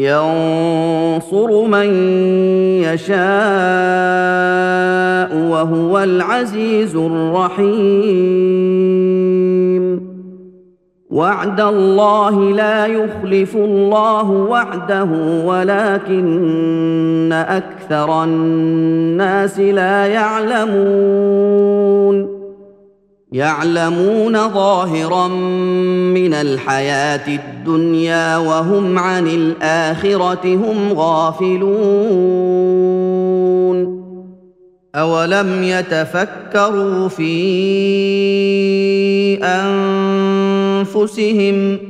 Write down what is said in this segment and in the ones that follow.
ينصر من يشاء وهو العزيز الرحيم. وعد الله لا يخلف الله وعده ولكن أكثر الناس لا يعلمون. يعلمون ظاهرا من الحياة الدنيا وهم عن الآخرة هم غافلون. أولم يتفكروا في أنفسهم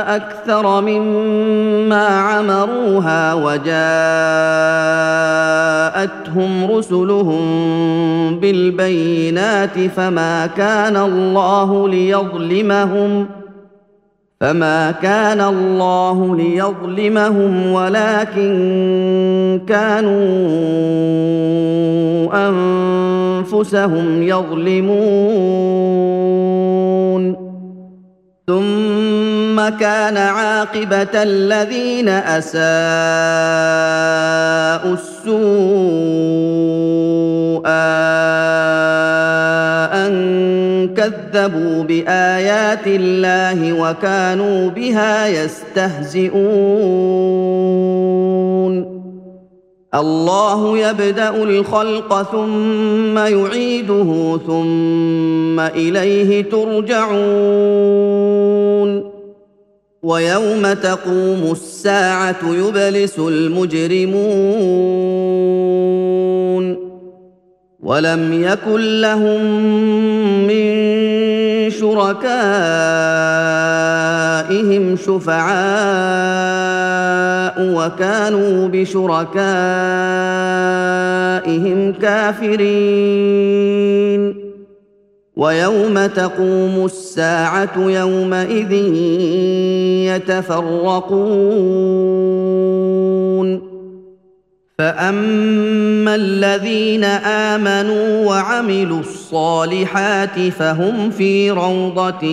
أكثر مما عمروها وجاءتهم رسلهم بالبينات فما كان الله ليظلمهم فما كان الله ليظلمهم ولكن كانوا أنفسهم يظلمون. كان عاقبة الذين أساءوا السوء أن كذبوا بآيات الله وكانوا بها يستهزئون. الله يبدأ الخلق ثم يعيده ثم إليه ترجعون. ويوم تقوم الساعة يبلس المجرمون ولم يكن لهم من شركائهم شفعاء وكانوا بشركائهم كافرين. ويوم تقوم الساعة يومئذ يتفرقون. فأما الذين آمنوا وعملوا الصالحات فهم في روضة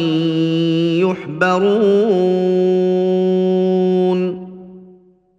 يحبرون.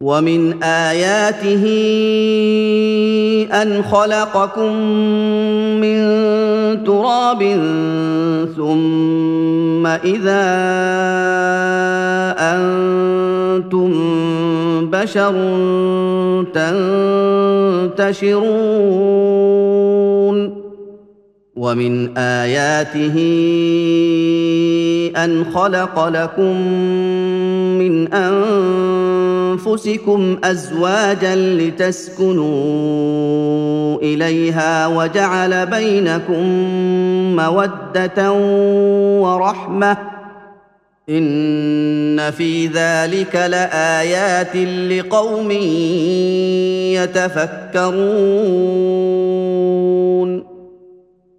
ومن آياته أن خلقكم من تراب ثم إذا أنتم بشر تنتشرون ومن آياته أن خلق لكم من أنفسكم أزواجا لتسكنوا إليها وجعل بينكم مودة ورحمة إن في ذلك لآيات لقوم يتفكرون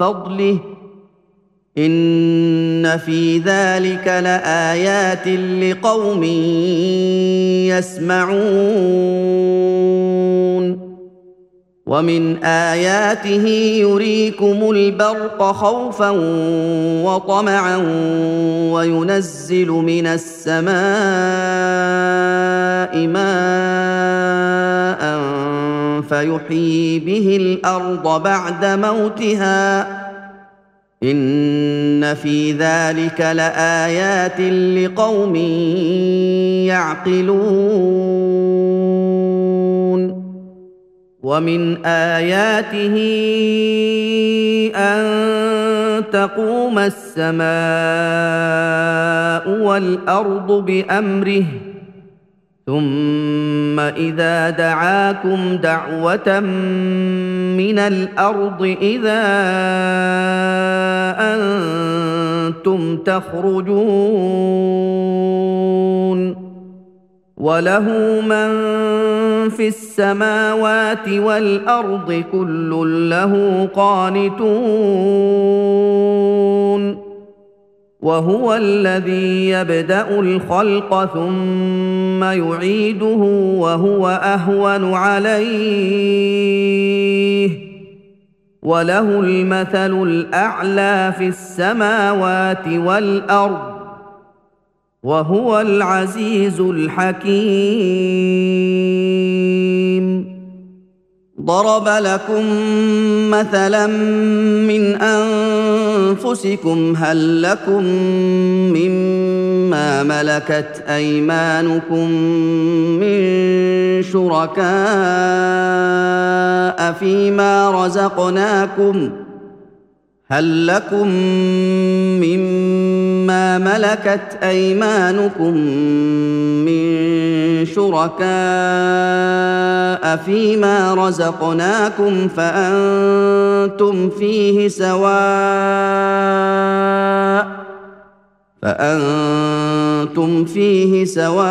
فضله إن في ذلك لآيات لقوم يسمعون. ومن آياته يريكم البرق خوفا وطمعا وينزل من السماء ماء فيحيي به الأرض بعد موتها. إن في ذلك لآيات لقوم يعقلون. ومن آياته أن تقوم السماء والأرض بأمره. ثم إذا دعاكم دعوة من الأرض إذا أنتم تخرجون وله من في السماوات والأرض كل له قانتون وهو الذي يبدأ الخلق ثم يعيده وهو أهون عليه. وله المثل الأعلى في السماوات والأرض وهو العزيز الحكيم. ضرب لكم مثلا من أنفسكم هل لكم مما ملكت أيمانكم من شركاء فيما رزقناكم هل لكم مما ملكت أيمانكم من شركاء فيما رزقناكم فأنتم فيه سواء فأنتم فيه سواء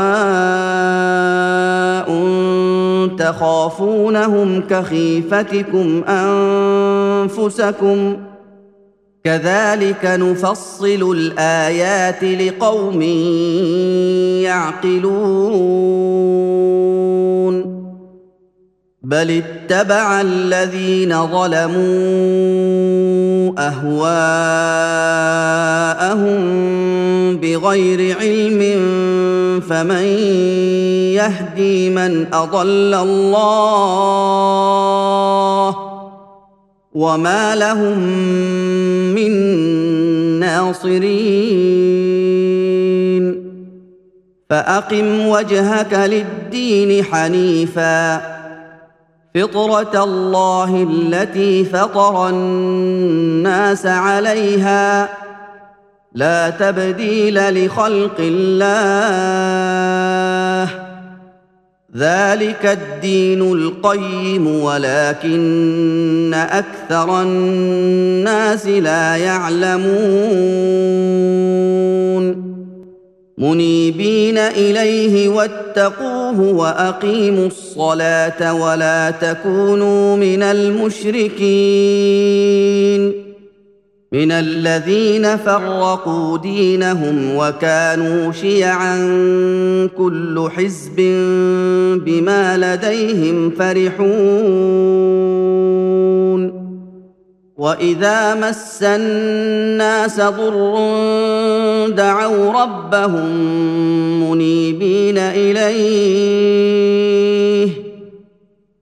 تخافونهم كخيفتكم أنفسكم كذلك نفصل الآيات لقوم يعقلون. بل اتبع الذين ظلموا أهواءهم بغير علم فمن يهدي من أضل الله وما لهم من ناصرين فاقم وجهك للدين حنيفا فطره الله التي فطر الناس عليها لا تبديل لخلق الله ذلك الدين القيم ولكن أكثر الناس لا يعلمون. منيبين إليه واتقوه وأقيموا الصلاة ولا تكونوا من المشركين. من الذين فرقوا دينهم وكانوا شيعا كل حزب بما لديهم فرحون. وإذا مس الناس ضر دعوا ربهم منيبين إليه.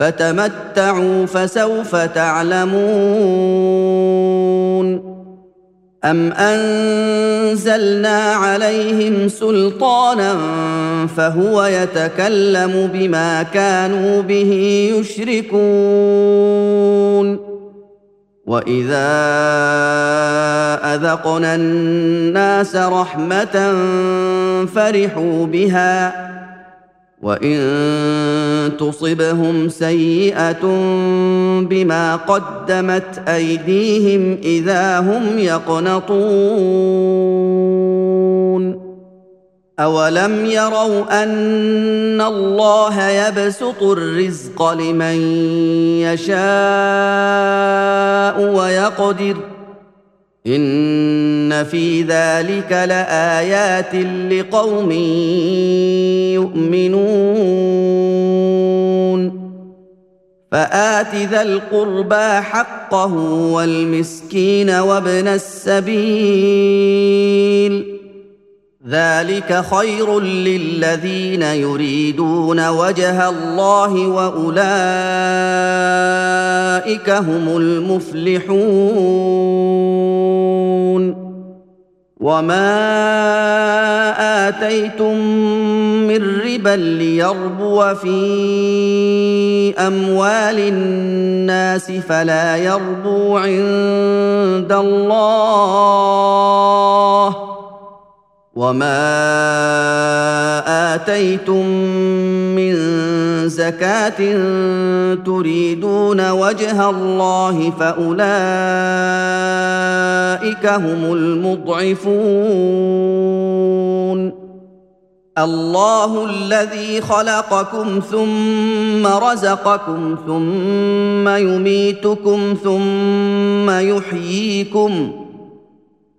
فتمتعوا فسوف تعلمون. أم أنزلنا عليهم سلطانا فهو يتكلم بما كانوا به يشركون. وإذا أذقنا الناس رحمة فرحوا بها. وان تصبهم سيئه بما قدمت ايديهم اذا هم يقنطون اولم يروا ان الله يبسط الرزق لمن يشاء ويقدر ان في ذلك لايات لقوم يؤمنون فات ذا القربى حقه والمسكين وابن السبيل ذلك خير للذين يريدون وجه الله واولئك هم المفلحون وما اتيتم من ربا ليربو في اموال الناس فلا يربو عند الله وما اتيتم من زكاه تريدون وجه الله فاولئك هم المضعفون الله الذي خلقكم ثم رزقكم ثم يميتكم ثم يحييكم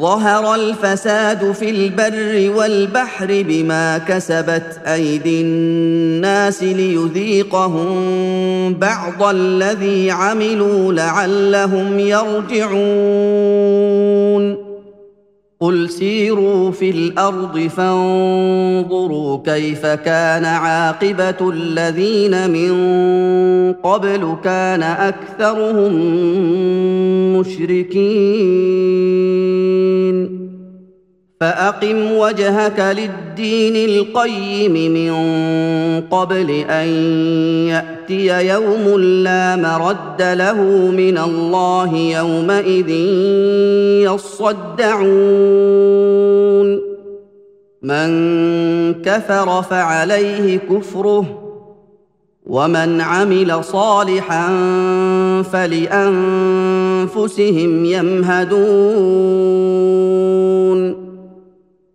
ظهر الفساد في البر والبحر بما كسبت أيدي الناس ليذيقهم بعض الذي عملوا لعلهم يرجعون. قل سيروا في الأرض فانظروا كيف كان عاقبه الذين من قبل كان اكثرهم مشركين فأقم وجهك للدين القيم من قبل أن يأتي يوم لا مرد له من الله يومئذ يصدعون. من كفر فعليه كفره ومن عمل صالحا فلأنفسهم يمهدون.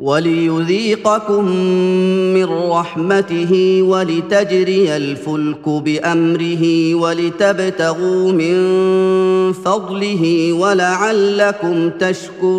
وليذيقكم من رحمته ولتجري الفلك بأمره ولتبتغوا من فضله ولعلكم تشكرون.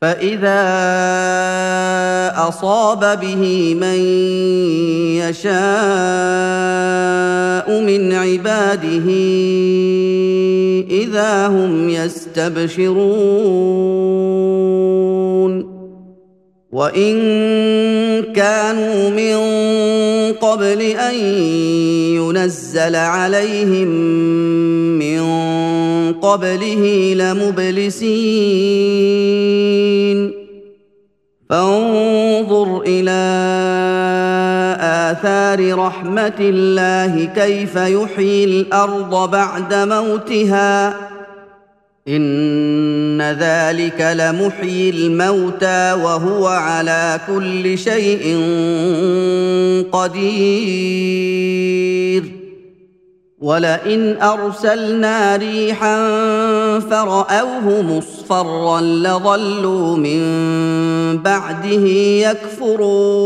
فإذا أصاب به من يشاء من عباده إذا هم يستبشرون وإن كانوا من قبل أن ينزل عليهم من قبله لمبلسين. فانظر إلى آثار رحمة الله كيف يحيي الأرض بعد موتها. إن ذلك لمحيي الموتى وهو على كل شيء قدير. ولئن ارسلنا ريحا فراوه مصفرا لظلوا من بعده يكفرون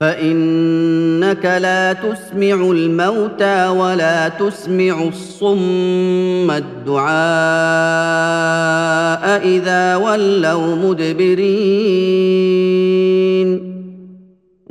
فانك لا تسمع الموتى ولا تسمع الصم الدعاء اذا ولوا مدبرين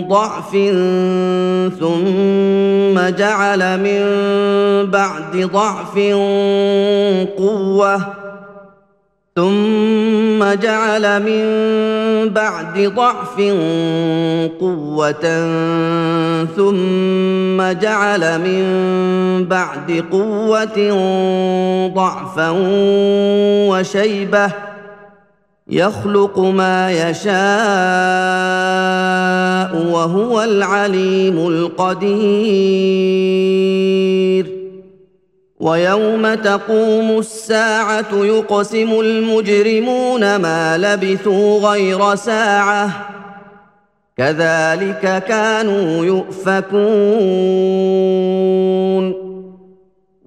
ضعف ثم جعل من بعد ضعف قوة ثم جعل من بعد ضعف قوة ثم جعل من بعد قوة ضعفا وشيبة يخلق ما يشاء وهو العليم القدير. ويوم تقوم الساعة يقسم المجرمون ما لبثوا غير ساعة. كذلك كانوا يؤفكون.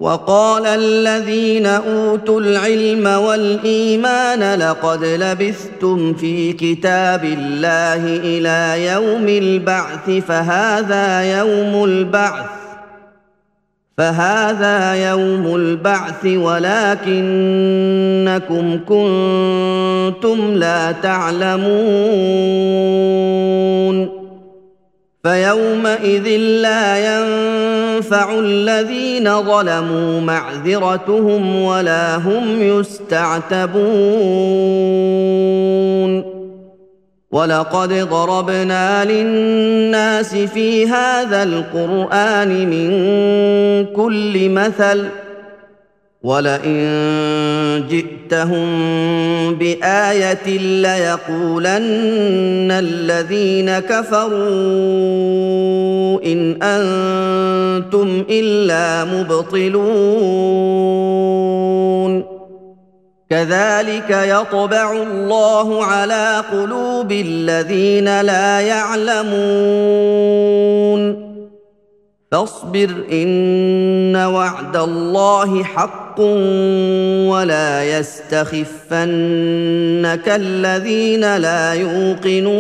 وقال الذين أوتوا العلم والإيمان لقد لبثتم في كتاب الله إلى يوم البعث فهذا يوم البعث فهذا يوم البعث ولكنكم كنتم لا تعلمون فيومئذ لا ينفع الذين ظلموا معذرتهم ولا هم يستعتبون. ولقد ضربنا للناس في هذا القرآن من كل مثل ولئن جئتهم بايه ليقولن الذين كفروا ان أنتم الا مبطلون كذلك يطبع الله على قلوب الذين لا يعلمون فاصبر ان وعد الله حق ولا يستخفنك الذين لا يوقنون